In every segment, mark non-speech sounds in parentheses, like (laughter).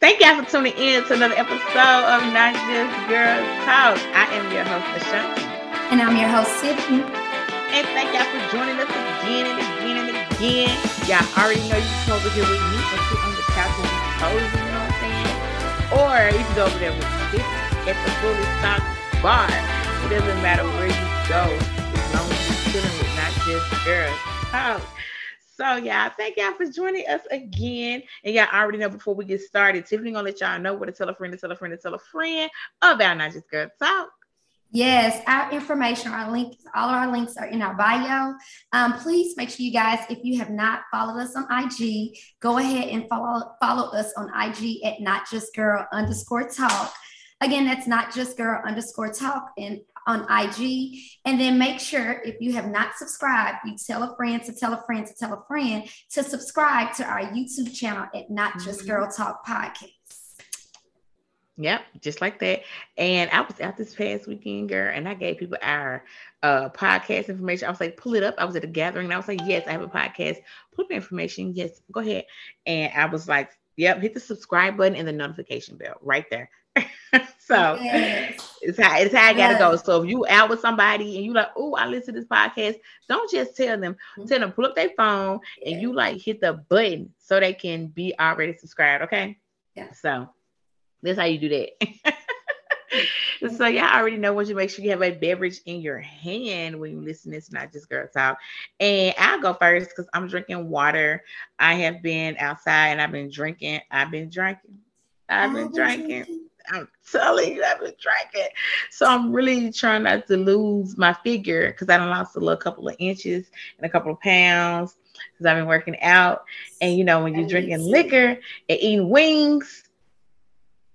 Thank y'all for tuning in to another episode of Not Just Girls Talk. I am your host, Ashanti. And I'm your host, Tiffany. And thank y'all for joining us again and again and again. Y'all already know you can come over here with me and sit on the couch and be cozy, you know what I'm saying? Or you can go over there with Tiffany at the Fully Stock Bar. It doesn't matter where you go, as long as you're chilling with Not Just Girls Talk. So yeah, thank y'all for joining us again. And y'all already know before we get started, Tiffany gonna let y'all know what to tell a friend, to tell a friend, to tell a friend about Not Just Girl Talk. Yes, our information, our links, all our links are in our bio. Um, please make sure you guys, if you have not followed us on IG, go ahead and follow follow us on IG at not just girl underscore talk. Again, that's not just girl underscore talk and on IG. And then make sure if you have not subscribed, you tell a friend to tell a friend to tell a friend to subscribe to our YouTube channel at Not Just mm-hmm. Girl Talk Podcast. Yep, just like that. And I was out this past weekend, girl, and I gave people our uh podcast information. I was like, pull it up. I was at a gathering and I was like, yes, I have a podcast. Put the information. Yes, go ahead. And I was like, yep, hit the subscribe button and the notification bell right there. (laughs) so yes. it's how it's how I gotta yes. go. So if you out with somebody and you like, oh, I listen to this podcast, don't just tell them, mm-hmm. tell them pull up their phone yeah. and you like hit the button so they can be already subscribed. Okay. Yeah. So that's how you do that. (laughs) so y'all already know once you make sure you have a beverage in your hand when you listen. It's not just girl talk. And I'll go first because I'm drinking water. I have been outside and I've been drinking. I've been drinking. I've been drinking. I'm telling you, I've been drinking. So I'm really trying not to lose my figure because I done lost a little couple of inches and a couple of pounds because I've been working out. And you know, when you're drinking liquor and eating wings,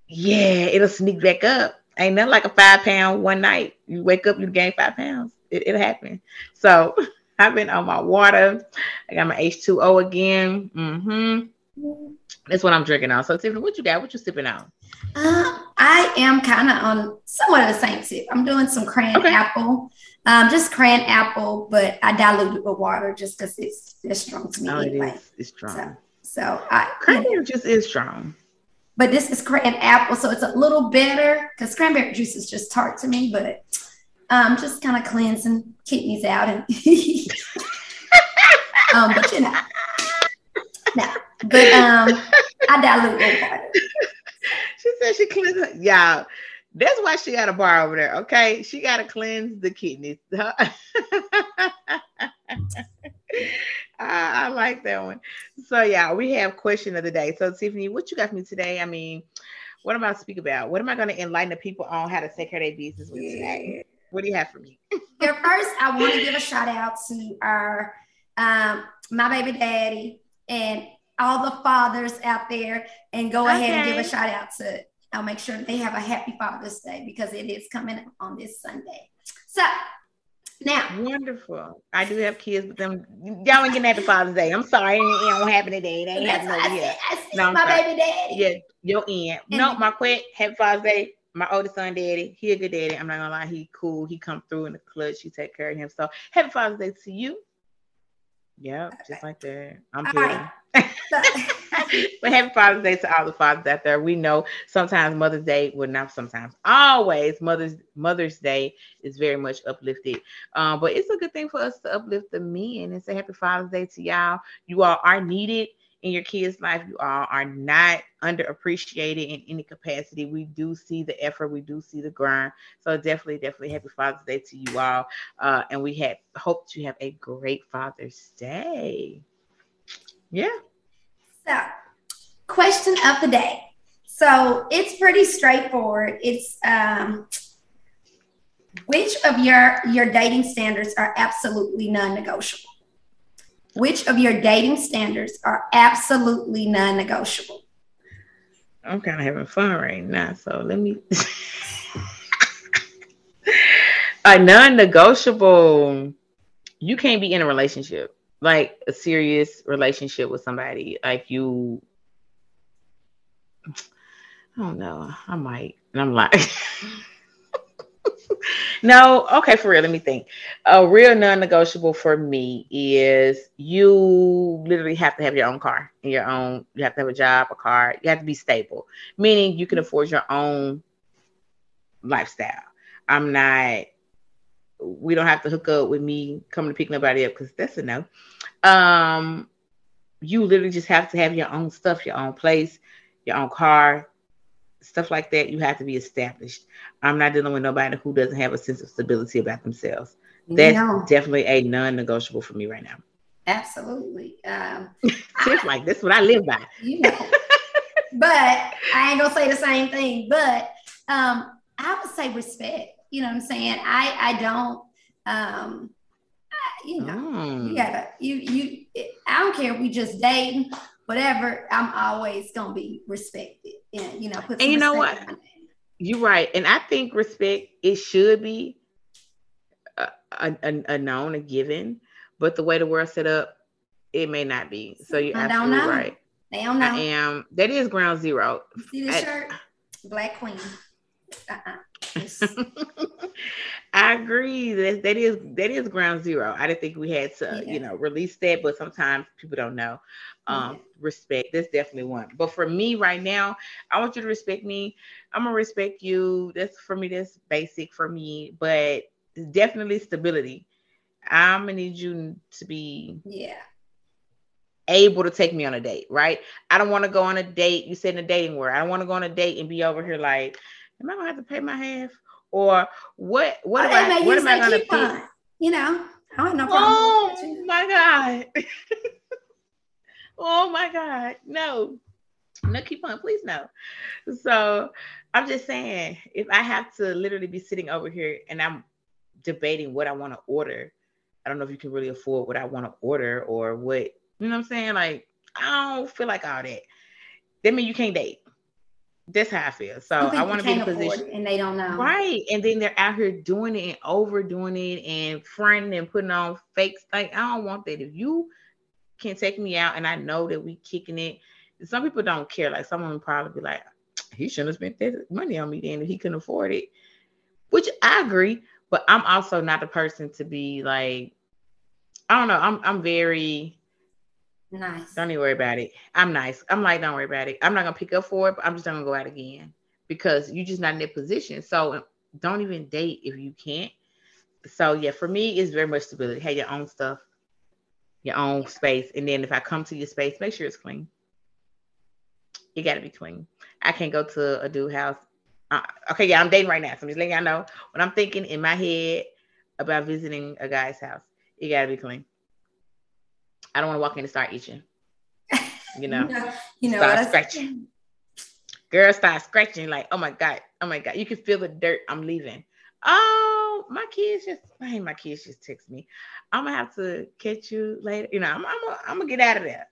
yeah, it'll sneak back up. Ain't nothing like a five pound one night. You wake up, you gain five pounds. It, it'll happen. So (laughs) I've been on my water. I got my H2O again. Mm-hmm. That's what I'm drinking on. So Tiffany, what you got? What you sipping on? Uh, I am kind of on somewhat of the same tip. I'm doing some cran okay. apple, um, just cran apple, but I dilute it with water just because it's it's strong to me. Oh, anyway. it is. It's strong. So, so I cranberry juice is strong. But this is cran apple, so it's a little better because cranberry juice is just tart to me. But um, just kind of cleansing kidneys out and (laughs) um, but you know, no. But um, I dilute it with water. She said she cleans. Yeah, that's why she got a bar over there. Okay, she got to cleanse the kidneys. (laughs) I, I, like that one. So yeah, we have question of the day. So Tiffany, what you got for me today? I mean, what am I speak about? What am I going to enlighten the people on how to take care of their business with today? What do you have for me? (laughs) yeah, first I want to give a shout out to our um, my baby daddy and all the fathers out there, and go okay. ahead and give a shout out to. I'll make sure they have a happy Father's Day because it is coming on this Sunday. So now, wonderful. I do have kids, but them y'all ain't getting happy Father's Day. I'm sorry, it don't happen today. It ain't happening over here. I see no, my sorry. baby daddy. Yeah, your end. And no, my quick happy Father's Day. My oldest son, daddy, he a good daddy. I'm not gonna lie, he cool. He come through in the clutch. You take care of him. So happy Father's Day to you. Yep, just like that. I'm here. (laughs) (laughs) but happy Father's Day to all the fathers out there. We know sometimes Mother's Day, well, not sometimes, always Mother's Mother's Day is very much uplifted. Um, but it's a good thing for us to uplift the men and say Happy Father's Day to y'all. You all are needed in your kids' life. You all are not underappreciated in any capacity. We do see the effort, we do see the grind. So definitely, definitely happy Father's Day to you all. Uh, and we have hope to have a great Father's Day. Yeah. So, question of the day. So it's pretty straightforward. It's um, which of your your dating standards are absolutely non-negotiable? Which of your dating standards are absolutely non-negotiable? I'm kind of having fun right now, so let me. (laughs) a non-negotiable. You can't be in a relationship like a serious relationship with somebody, like you, I don't know, I might, and I'm like, (laughs) No, okay, for real. Let me think. A real non-negotiable for me is you literally have to have your own car and your own. You have to have a job, a car. You have to be stable, meaning you can afford your own lifestyle. I'm not. We don't have to hook up with me coming to pick nobody up because that's a no. Um, you literally just have to have your own stuff, your own place, your own car, stuff like that, you have to be established. I'm not dealing with nobody who doesn't have a sense of stability about themselves. That's no. definitely a non-negotiable for me right now. Absolutely. Um, (laughs) Just like this, what I live by. (laughs) You know, but I ain't gonna say the same thing. But um, I would say respect. You know what I'm saying? I I don't. Um, I, you know, mm. you gotta you you. I don't care if we just dating, whatever. I'm always gonna be respected and you know put and you know what you're right and i think respect it should be a, a, a, known a given but the way the world set up it may not be so you're I absolutely right they don't know. I am that is ground zero see the shirt black queen uh-uh. (laughs) I agree. That that is that is ground zero. I didn't think we had to, yeah. you know, release that, but sometimes people don't know. Um, yeah. respect. That's definitely one. But for me right now, I want you to respect me. I'm gonna respect you. That's for me, that's basic for me, but definitely stability. I'm gonna need you to be yeah able to take me on a date, right? I don't want to go on a date. You said in a dating world. I don't want to go on a date and be over here like, am I gonna have to pay my half? Or what what, am I, what am I gonna pay? You know, I don't know. Oh my god. (laughs) oh my god. No. No, keep on, please no. So I'm just saying, if I have to literally be sitting over here and I'm debating what I want to order, I don't know if you can really afford what I want to order or what, you know what I'm saying? Like, I don't feel like all that. That means you can't date. That's how I feel. So I, want to be in a position, and they don't know, right? And then they're out here doing it and overdoing it and fronting and putting on fake. Like I don't want that. If you can take me out, and I know that we kicking it, some people don't care. Like someone probably be like, he shouldn't have spent that money on me then if he couldn't afford it. Which I agree, but I'm also not the person to be like, I don't know. I'm I'm very Nice. Don't even worry about it. I'm nice. I'm like, don't worry about it. I'm not gonna pick up for it, but I'm just gonna go out again because you're just not in that position. So don't even date if you can't. So yeah, for me, it's very much stability. Have your own stuff, your own space, and then if I come to your space, make sure it's clean. It got to be clean. I can't go to a dude house. Uh, okay, yeah, I'm dating right now, so I'm just letting y'all know what I'm thinking in my head about visiting a guy's house. It got to be clean. I don't want to walk in and start itching. You know, (laughs) you know, start scratching. Girl, start scratching like, oh my god, oh my god, you can feel the dirt. I'm leaving. Oh, my kids just, hey, my kids just text me. I'm gonna have to catch you later. You know, I'm, I'm, gonna, I'm gonna get out of there.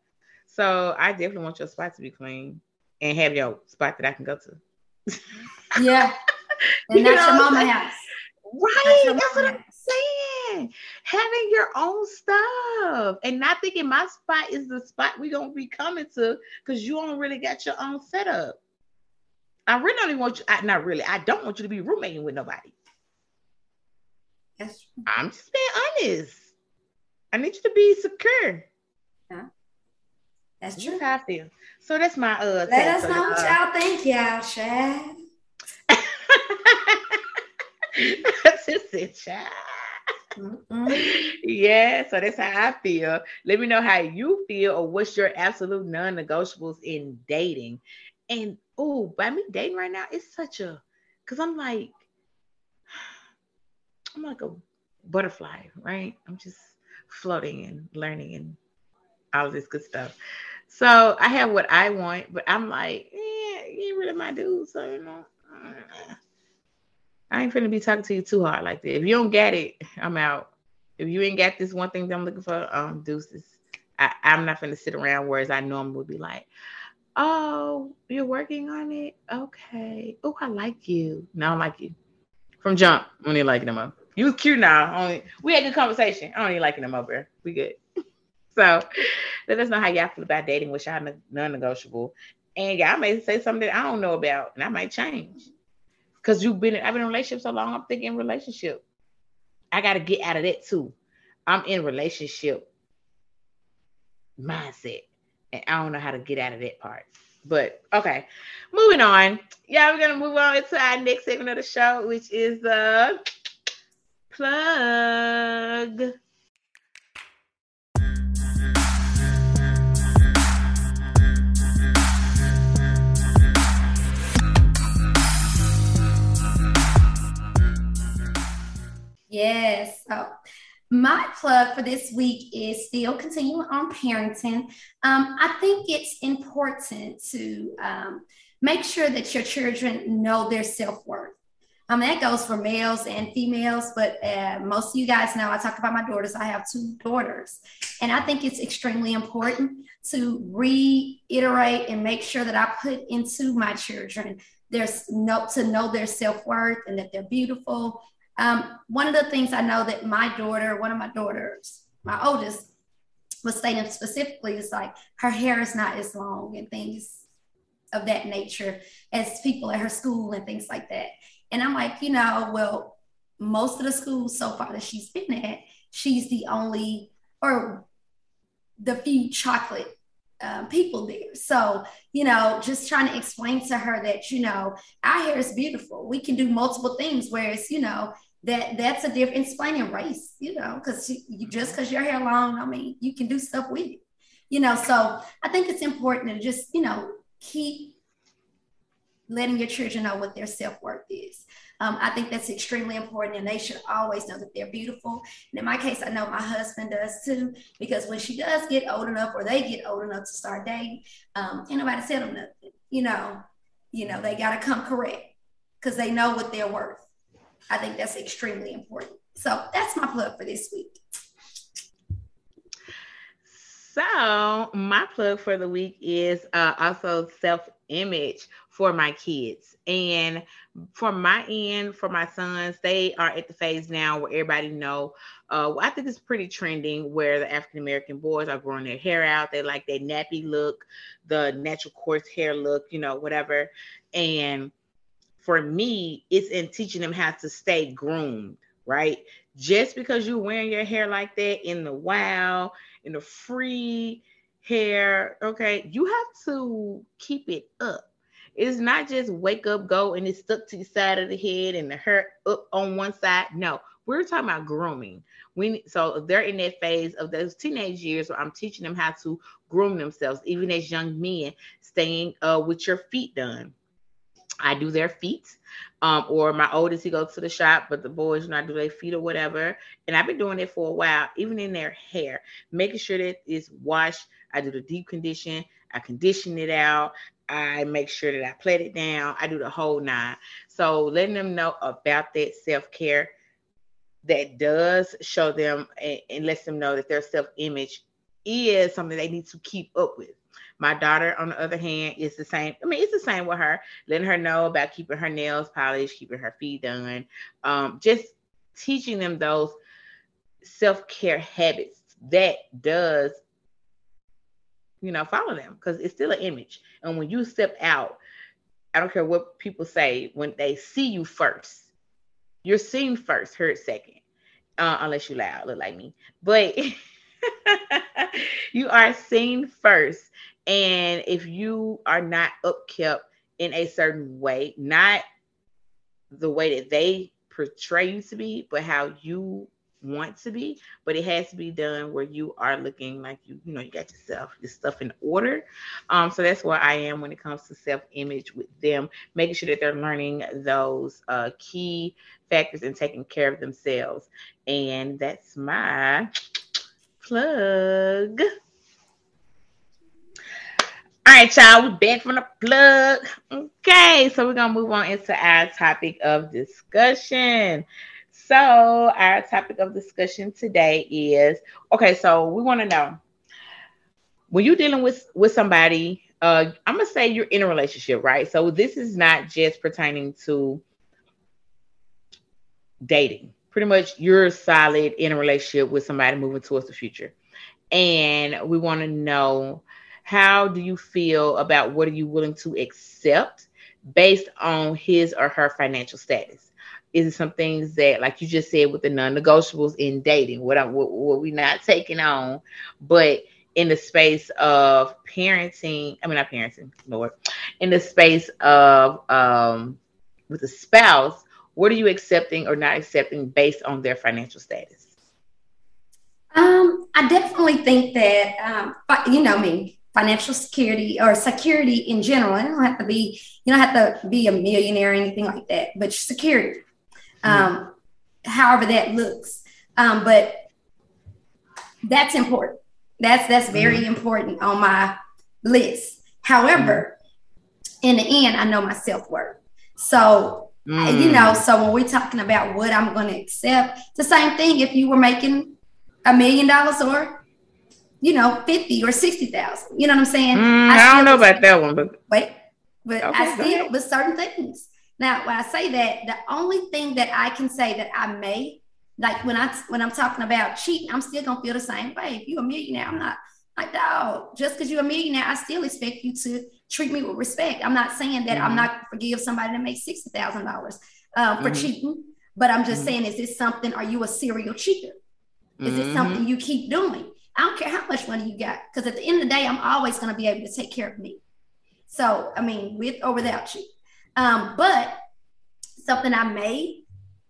So I definitely want your spot to be clean and have your spot that I can go to. yeah, (laughs) and you that's your mama house. Right, that's, that's what I'm saying. Having your own stuff and not thinking my spot is the spot we're gonna be coming to because you don't really got your own setup. I really don't even want you. I, not really. I don't want you to be roommating with nobody. That's true. I'm just being honest. I need you to be secure. Yeah. That's true. That's how I feel. So that's my uh. Let us know what uh, y'all think, y'all, Shad. (laughs) that's just it, child. Mm-hmm. Yeah, so that's how I feel. Let me know how you feel or what's your absolute non-negotiables in dating. And oh, by me dating right now, it's such a because I'm like, (sighs) I'm like a butterfly, right? I'm just floating and learning and all this good stuff. So I have what I want, but I'm like, yeah, you really my dude, so you know. I ain't finna be talking to you too hard like that. If you don't get it, I'm out. If you ain't got this one thing that I'm looking for, um, deuces. I, I'm not finna sit around whereas I normally would be like, oh, you're working on it? Okay. Oh, I like you. No, I like you. From jump, I don't even liking them up. You was cute now. Only we had a good conversation. I don't even liking them over. We good. (laughs) so let us know how y'all feel about dating, which y'all non-negotiable. And y'all may say something that I don't know about, and I might change. Because you've been, I've been in relationship so long, I'm thinking relationship. I got to get out of that too. I'm in relationship mindset, and I don't know how to get out of that part. But okay, moving on. Yeah, we're gonna move on into our next segment of the show, which is the plug. Yes. So my plug for this week is still continuing on parenting. Um, I think it's important to um, make sure that your children know their self worth. Um, that goes for males and females, but uh, most of you guys know I talk about my daughters. I have two daughters, and I think it's extremely important to reiterate and make sure that I put into my children there's no to know their self worth and that they're beautiful um, one of the things I know that my daughter, one of my daughters, my oldest, was stating specifically is like her hair is not as long and things of that nature as people at her school and things like that. And I'm like, you know, well, most of the schools so far that she's been at, she's the only or the few chocolate um, people there. So, you know, just trying to explain to her that, you know, our hair is beautiful. We can do multiple things. Whereas, you know, that that's a different explaining race, you know, because you just because your hair long, I mean, you can do stuff with it, you know. So I think it's important to just, you know, keep letting your children know what their self worth is. Um, I think that's extremely important, and they should always know that they're beautiful. And in my case, I know my husband does too, because when she does get old enough, or they get old enough to start dating, um, ain't nobody tell them nothing. You know, you know they got to come correct because they know what they're worth. I think that's extremely important. So that's my plug for this week. So my plug for the week is uh, also self image for my kids. And for my end, for my sons, they are at the phase now where everybody know. Uh, I think it's pretty trending where the African American boys are growing their hair out. They like their nappy look, the natural coarse hair look, you know, whatever. And for me, it's in teaching them how to stay groomed, right? Just because you're wearing your hair like that in the wow, in the free hair, okay, you have to keep it up. It's not just wake up, go, and it's stuck to the side of the head and the hair up on one side. No, we're talking about grooming. We so they're in that phase of those teenage years where I'm teaching them how to groom themselves, even as young men, staying uh, with your feet done. I do their feet. Um, or my oldest, he goes to the shop, but the boys, you know, I do their feet or whatever. And I've been doing it for a while, even in their hair, making sure that it's washed. I do the deep condition, I condition it out, I make sure that I plait it down, I do the whole nine. So letting them know about that self-care that does show them and, and lets them know that their self-image is something they need to keep up with. My daughter, on the other hand, is the same. I mean, it's the same with her, letting her know about keeping her nails polished, keeping her feet done, um, just teaching them those self care habits that does, you know, follow them because it's still an image. And when you step out, I don't care what people say, when they see you first, you're seen first, heard second, uh, unless you loud, look like me. But (laughs) you are seen first. And if you are not upkept in a certain way, not the way that they portray you to be, but how you want to be, but it has to be done where you are looking like you, you know, you got yourself, your stuff in order. Um, so that's where I am when it comes to self-image with them, making sure that they're learning those uh, key factors and taking care of themselves. And that's my plug. All right, y'all, we back from the plug. Okay, so we're gonna move on into our topic of discussion. So, our topic of discussion today is okay. So, we want to know when you're dealing with with somebody. Uh, I'm gonna say you're in a relationship, right? So, this is not just pertaining to dating. Pretty much, you're solid in a relationship with somebody moving towards the future, and we want to know how do you feel about what are you willing to accept based on his or her financial status? Is it some things that, like you just said, with the non-negotiables in dating, what I what, what we not taking on, but in the space of parenting, I mean not parenting, Lord, in the space of um with a spouse, what are you accepting or not accepting based on their financial status? Um, I definitely think that um, you know, mean, financial security or security in general. It don't have to be, you don't have to be a millionaire or anything like that, but security. Mm-hmm. Um, however that looks. Um, but that's important. That's that's very mm-hmm. important on my list. However, mm-hmm. in the end, I know my self worth. So mm. you know, so when we're talking about what I'm going to accept, the same thing. If you were making a million dollars or you know, 50 or 60,000. You know what I'm saying? Mm, I, I, don't know about that one, but wait, but okay, I still with certain things. Now, when I say that, the only thing that I can say that I may like when I when I'm talking about cheating, I'm still gonna feel the same way. If you're a millionaire, I'm not like dog. Just because you're a millionaire, I still expect you to treat me with respect. I'm not saying that mm-hmm. I'm not forgive somebody that makes sixty thousand um, dollars for mm-hmm. cheating, but I'm just mm-hmm. saying, is this something? Are you a serial cheater? Is it something mm-hmm. you keep doing? I don't care how much money you got, because at the end of the day, I'm always gonna be able to take care of me. So I mean, with or without you. Um, but something I made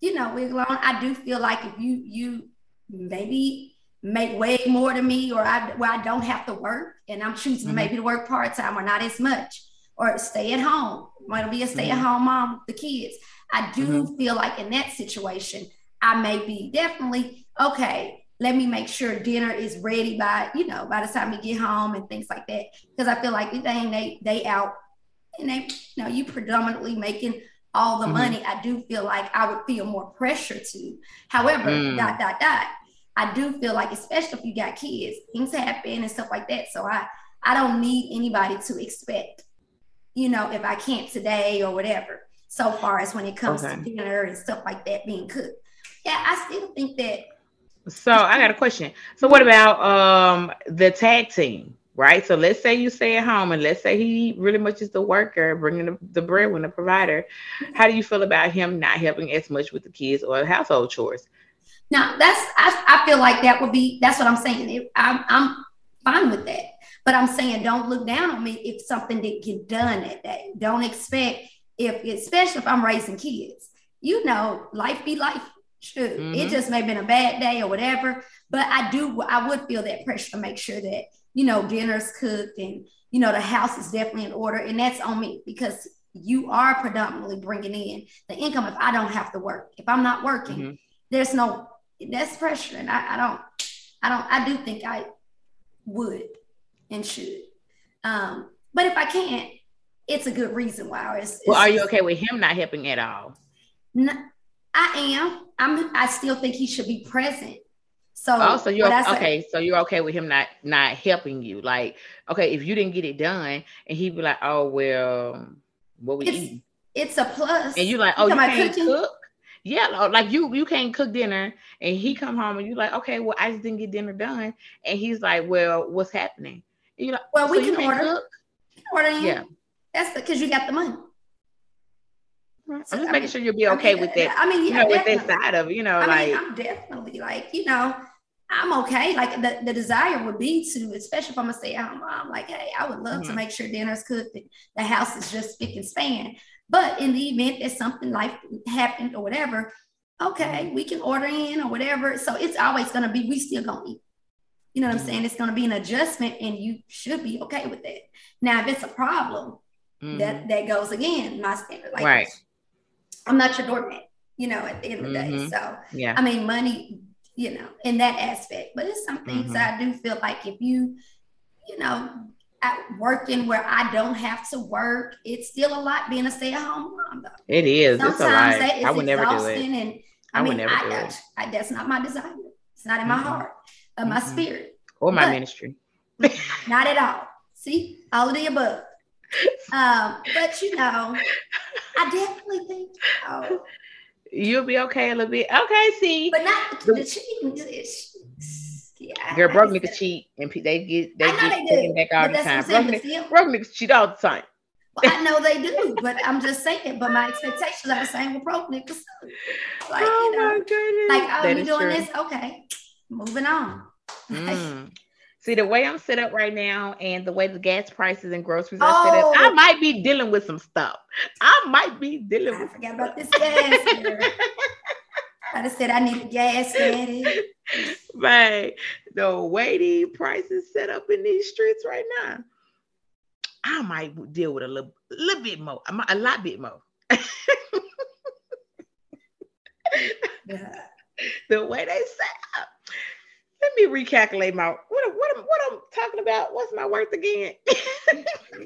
you know, wiggle on. I do feel like if you you maybe make way more than me, or I where I don't have to work, and I'm choosing mm-hmm. maybe to work part time or not as much, or stay at home. Might be a stay at home mom with the kids. I do mm-hmm. feel like in that situation, I may be definitely okay. Let me make sure dinner is ready by you know by the time we get home and things like that. Because I feel like thing they they out and they you know you predominantly making all the mm-hmm. money, I do feel like I would feel more pressure to. However, mm. dot dot dot, I do feel like, especially if you got kids, things happen and stuff like that. So I I don't need anybody to expect, you know, if I can't today or whatever. So far as when it comes okay. to dinner and stuff like that being cooked, yeah, I still think that. So I got a question. So what about um the tag team? right? So let's say you stay at home and let's say he really much is the worker, bringing the, the bread when the provider. How do you feel about him not helping as much with the kids or the household chores? Now that's I, I feel like that would be that's what I'm saying. I'm, I'm fine with that, but I'm saying don't look down on me if something didn't get done at that day. Don't expect if especially if I'm raising kids. You know, life be life. Sure, mm-hmm. it just may have been a bad day or whatever, but I do I would feel that pressure to make sure that you know, dinner's cooked and, you know, the house is definitely in order. And that's on me because you are predominantly bringing in the income if I don't have to work. If I'm not working, mm-hmm. there's no, that's pressure. And I, I don't, I don't, I do think I would and should. Um, but if I can't, it's a good reason why. It's, well, are you okay with him not helping at all? No, I am. I'm. I still think he should be present. So oh, also you're okay. So you're okay with him not not helping you. Like, okay, if you didn't get it done, and he'd be like, "Oh well, what we it's, It's a plus. And you're like, "Oh, you, you can't cook." Yeah, like you you can't cook dinner, and he come home and you're like, "Okay, well, I just didn't get dinner done," and he's like, "Well, what's happening?" And you're like, "Well, so we can order. Cook? order in. Yeah, that's because you got the money." I'm just making mean, sure you'll be okay I mean, with that. I mean, yeah, you know, with that side of you know, I like mean, I'm definitely like, you know, I'm okay. Like the, the desire would be to, especially if I'm gonna stay at home mom, like, hey, I would love mm-hmm. to make sure dinner's cooked, and the house is just spick and span. But in the event that something life happened or whatever, okay, we can order in or whatever. So it's always gonna be, we still gonna eat. You know what I'm mm-hmm. saying? It's gonna be an adjustment and you should be okay with that. Now, if it's a problem, mm-hmm. that that goes again, my standard. Like right. I'm not your doormat, you know, at the end of the day. Mm-hmm. So yeah, I mean money you know, in that aspect. But it's some things mm-hmm. I do feel like if you, you know, at working where I don't have to work, it's still a lot being a stay-at-home mom. Though. It is. Sometimes it's a lot. I would never do it. And I, I mean, I, I, I, that's not my desire. It's not in my mm-hmm. heart, of my mm-hmm. spirit, or my but ministry. (laughs) not at all. See, all of the above. Um, but you know, I definitely think. Oh, You'll be okay a little bit. Okay, see. But not the, cheating. Yeah, Girl, broke niggas cheat and they get they get taken back all the time. Broke, niggas, broke niggas cheat all the time. Well, I know they do, but I'm just saying. But my expectations are the same with broke niggas. Like, oh you know, my goodness. like, oh, that you doing true. this? Okay, moving on. Mm. See the way I'm set up right now, and the way the gas prices and groceries are oh. set up, I oh. might be dealing with some stuff. I might be dealing I with. Forget about this gas. (laughs) I just said I need gas, daddy. Right. The way the prices set up in these streets right now, I might deal with a little, little bit more, a lot bit more. yeah. (laughs) The way they set up. Let me recalculate my what what what I'm talking about. What's my worth again? (laughs)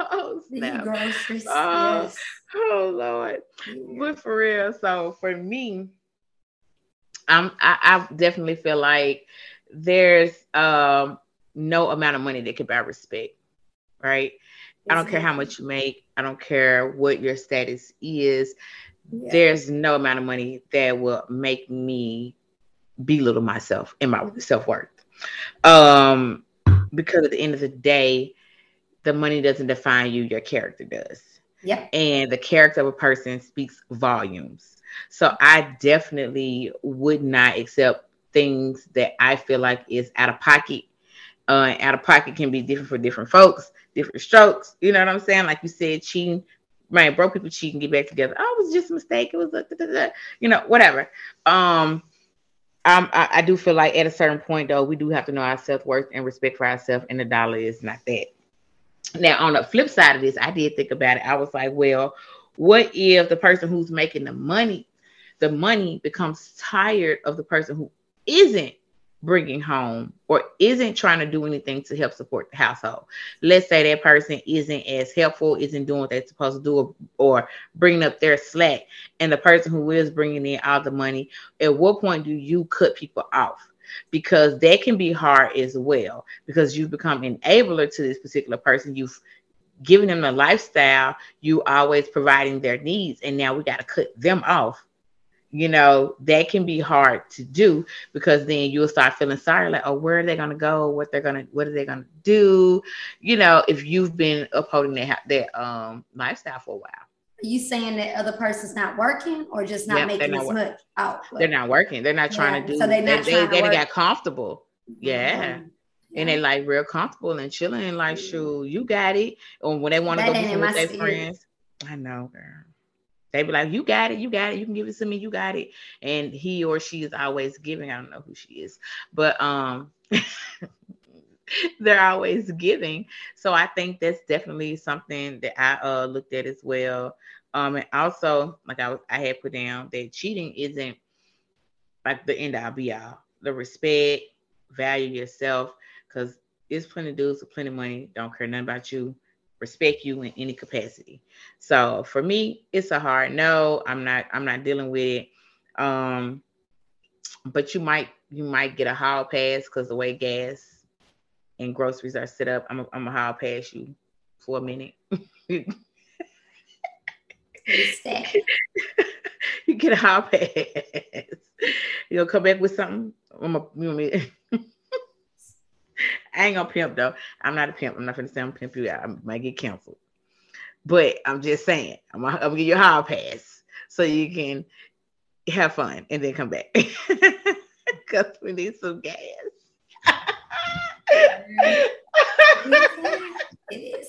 oh snap! Groceries, oh, yes. oh Lord! Yeah. But for real, so for me, I'm I, I definitely feel like there's um no amount of money that can buy respect, right? I don't care how much you make. I don't care what your status is. Yeah. There's no amount of money that will make me belittle myself and my self worth. Um, because at the end of the day, the money doesn't define you, your character does. Yeah. And the character of a person speaks volumes. So I definitely would not accept things that I feel like is out of pocket. Uh, out of pocket can be different for different folks, different strokes. You know what I'm saying? Like you said, cheating, right? Broke people cheat and get back together. Oh, it was just a mistake. It was, a, you know, whatever. Um, um, I, I do feel like at a certain point though, we do have to know our self worth and respect for ourselves, and the dollar is not that. Now, on the flip side of this, I did think about it. I was like, well, what if the person who's making the money, the money becomes tired of the person who isn't bringing home or isn't trying to do anything to help support the household. Let's say that person isn't as helpful, isn't doing what they're supposed to do, or, or bringing up their slack, and the person who is bringing in all the money. At what point do you cut people off? Because that can be hard as well, because you've become enabler to this particular person. You've given them the lifestyle, you always providing their needs, and now we got to cut them off you know, that can be hard to do because then you'll start feeling sorry, like, oh, where are they gonna go? What they're gonna, what are they gonna do? You know, if you've been upholding that that um lifestyle for a while. Are you saying that other person's not working or just not making not as working. much? Oh, well. they're not working. They're not trying yeah. to do. So they're not they, trying they, to they got comfortable. Yeah. Mm-hmm. And they like real comfortable and chilling like, shoot, you got it. Or when they want to go with their friends. I know, girl. They be like, "You got it, you got it, you can give it to me, you got it." And he or she is always giving. I don't know who she is, but um, (laughs) they're always giving. So I think that's definitely something that I uh looked at as well. Um, and also, like I I had put down that cheating isn't like the end all be all. The respect, value yourself, because there's plenty of dudes with plenty of money, don't care nothing about you respect you in any capacity. So for me, it's a hard no. I'm not I'm not dealing with it. Um, but you might you might get a hall pass because the way gas and groceries are set up, I'm a, I'm a hall pass you for a minute. (laughs) you get a hall pass. You'll come back with something. I'm a, you know. I ain't gonna pimp though. I'm not a pimp. I'm not gonna say I'm pimp you out. I might get canceled. But I'm just saying, I'm gonna, I'm gonna give you a hall pass so you can have fun and then come back. (laughs) Cause we need some gas. it is.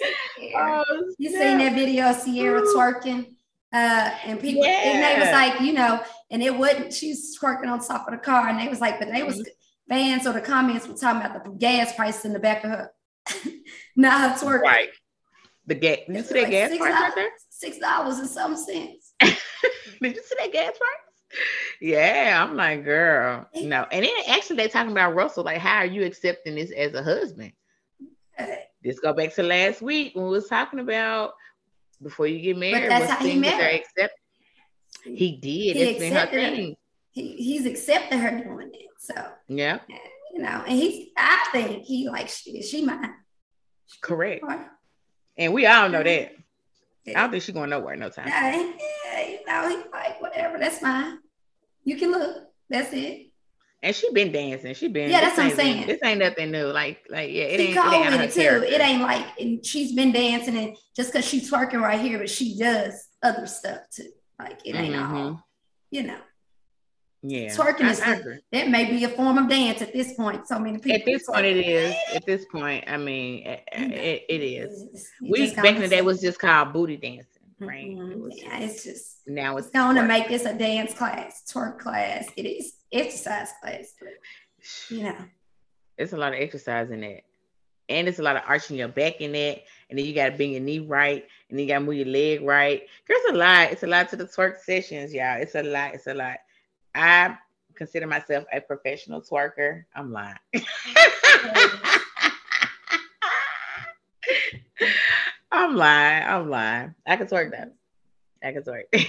Oh, you seen that video of Ciara twerking? Uh, and people, yeah. and they was like, you know, and it wouldn't. She's twerking on top of the car, and they was like, but they was fans or the comments were talking about the gas prices in the back of her. (laughs) Not her twerking. Right. The gas. Did you see that like gas price right there? Six dollars and some cents. (laughs) Did you see that gas price? Yeah, I'm like, girl, no. And then actually, they talking about Russell. Like, how are you accepting this as a husband? Let's go back to last week when we was talking about before you get married. But that's how he married. He did. He it's been her thing. He, he's accepted her doing it. So yeah, you know, and he's I think he like she she mine. Correct. And we all know that. Yeah. I don't think she's going nowhere no time. Yeah, yeah, you know, he's like, whatever, that's fine. You can look. That's it. And she been dancing. She been Yeah, that's what I'm saying. This ain't nothing new. Like, like yeah, it She ain't, it ain't with it too. character. It ain't like and she's been dancing and just because she's twerking right here, but she does other stuff too. Like it ain't all, Mhm. you know. Yeah, Twerking I- is I the- agree. That may be a form of dance at this point. So many people At this point, it is. At this point, I mean, it, it, it is. You We back in the day was just called booty dancing, right? It Mhm. was Yeah, it's just now it's it's going to make this a dance class, twerk class. It is exercise class, but you know. It's a lot of exercise in that. And it's a lot of arching your back in that. And then you gotta bend your knee right. And then you gotta move your leg right. There's a lot. It's a lot to the twerk sessions, y'all. It's a lot. It's a lot. I consider myself a professional twerker. I'm lying. (laughs) I'm lying. I'm lying. I can twerk that. I can twerk. (laughs) if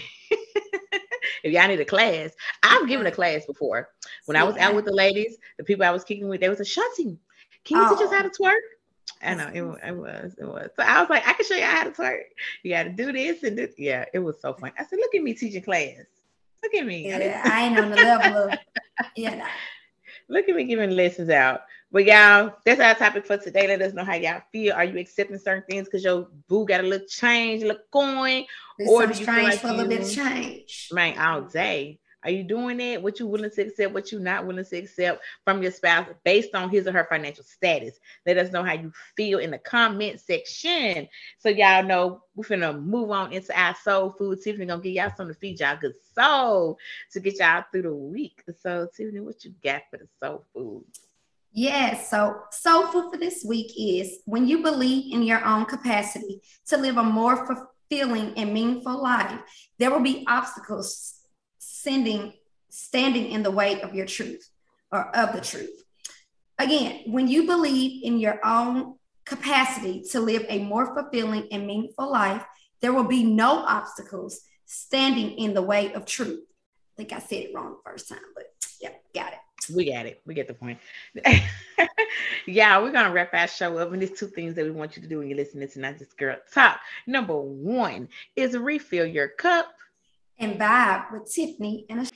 y'all need a class, I've given a class before. When I was out with the ladies, the people I was kicking with, they was Ashanti. Can you teach us Oh. how to oh. twerk? I know it, it was, it was. So I was like, I can show you how to twerk. You got to do this and this. Yeah, it was so fun. I said, look at me teaching class. Look at me. I Yeah, I ain't on the level of, you know. (laughs) Look at me giving lessons out. But y'all, that's our topic for today. Let us know how y'all feel. Are you accepting certain things because your boo got a little change, a little coin? There's Or do you feel like for a little bit of change. Man, all day. Are you doing that? What you willing to accept? What you not willing to accept from your spouse based on his or her financial status? Let us know how you feel in the comment section. So y'all know we're finna move on into our soul food. Tiffany gonna give y'all something to feed y'all good soul to get y'all through the week. So Tiffany, what you got for the soul food? Yes. So, soul food for this week is when you believe in your own capacity to live a more fulfilling and meaningful life, there will be obstacles sending, standing in the way of your truth or of the truth. Again, when you believe in your own capacity to live a more fulfilling and meaningful life, there will be no obstacles standing in the way of truth. I think I said it wrong the first time, but yeah, got it. We got it. We get the point. (laughs) yeah, we're gonna wrap our show up, and there's two things that we want you to do when you're listening to Just Girl Talk. Number one is refill your cup. And vibe with Tiffany and a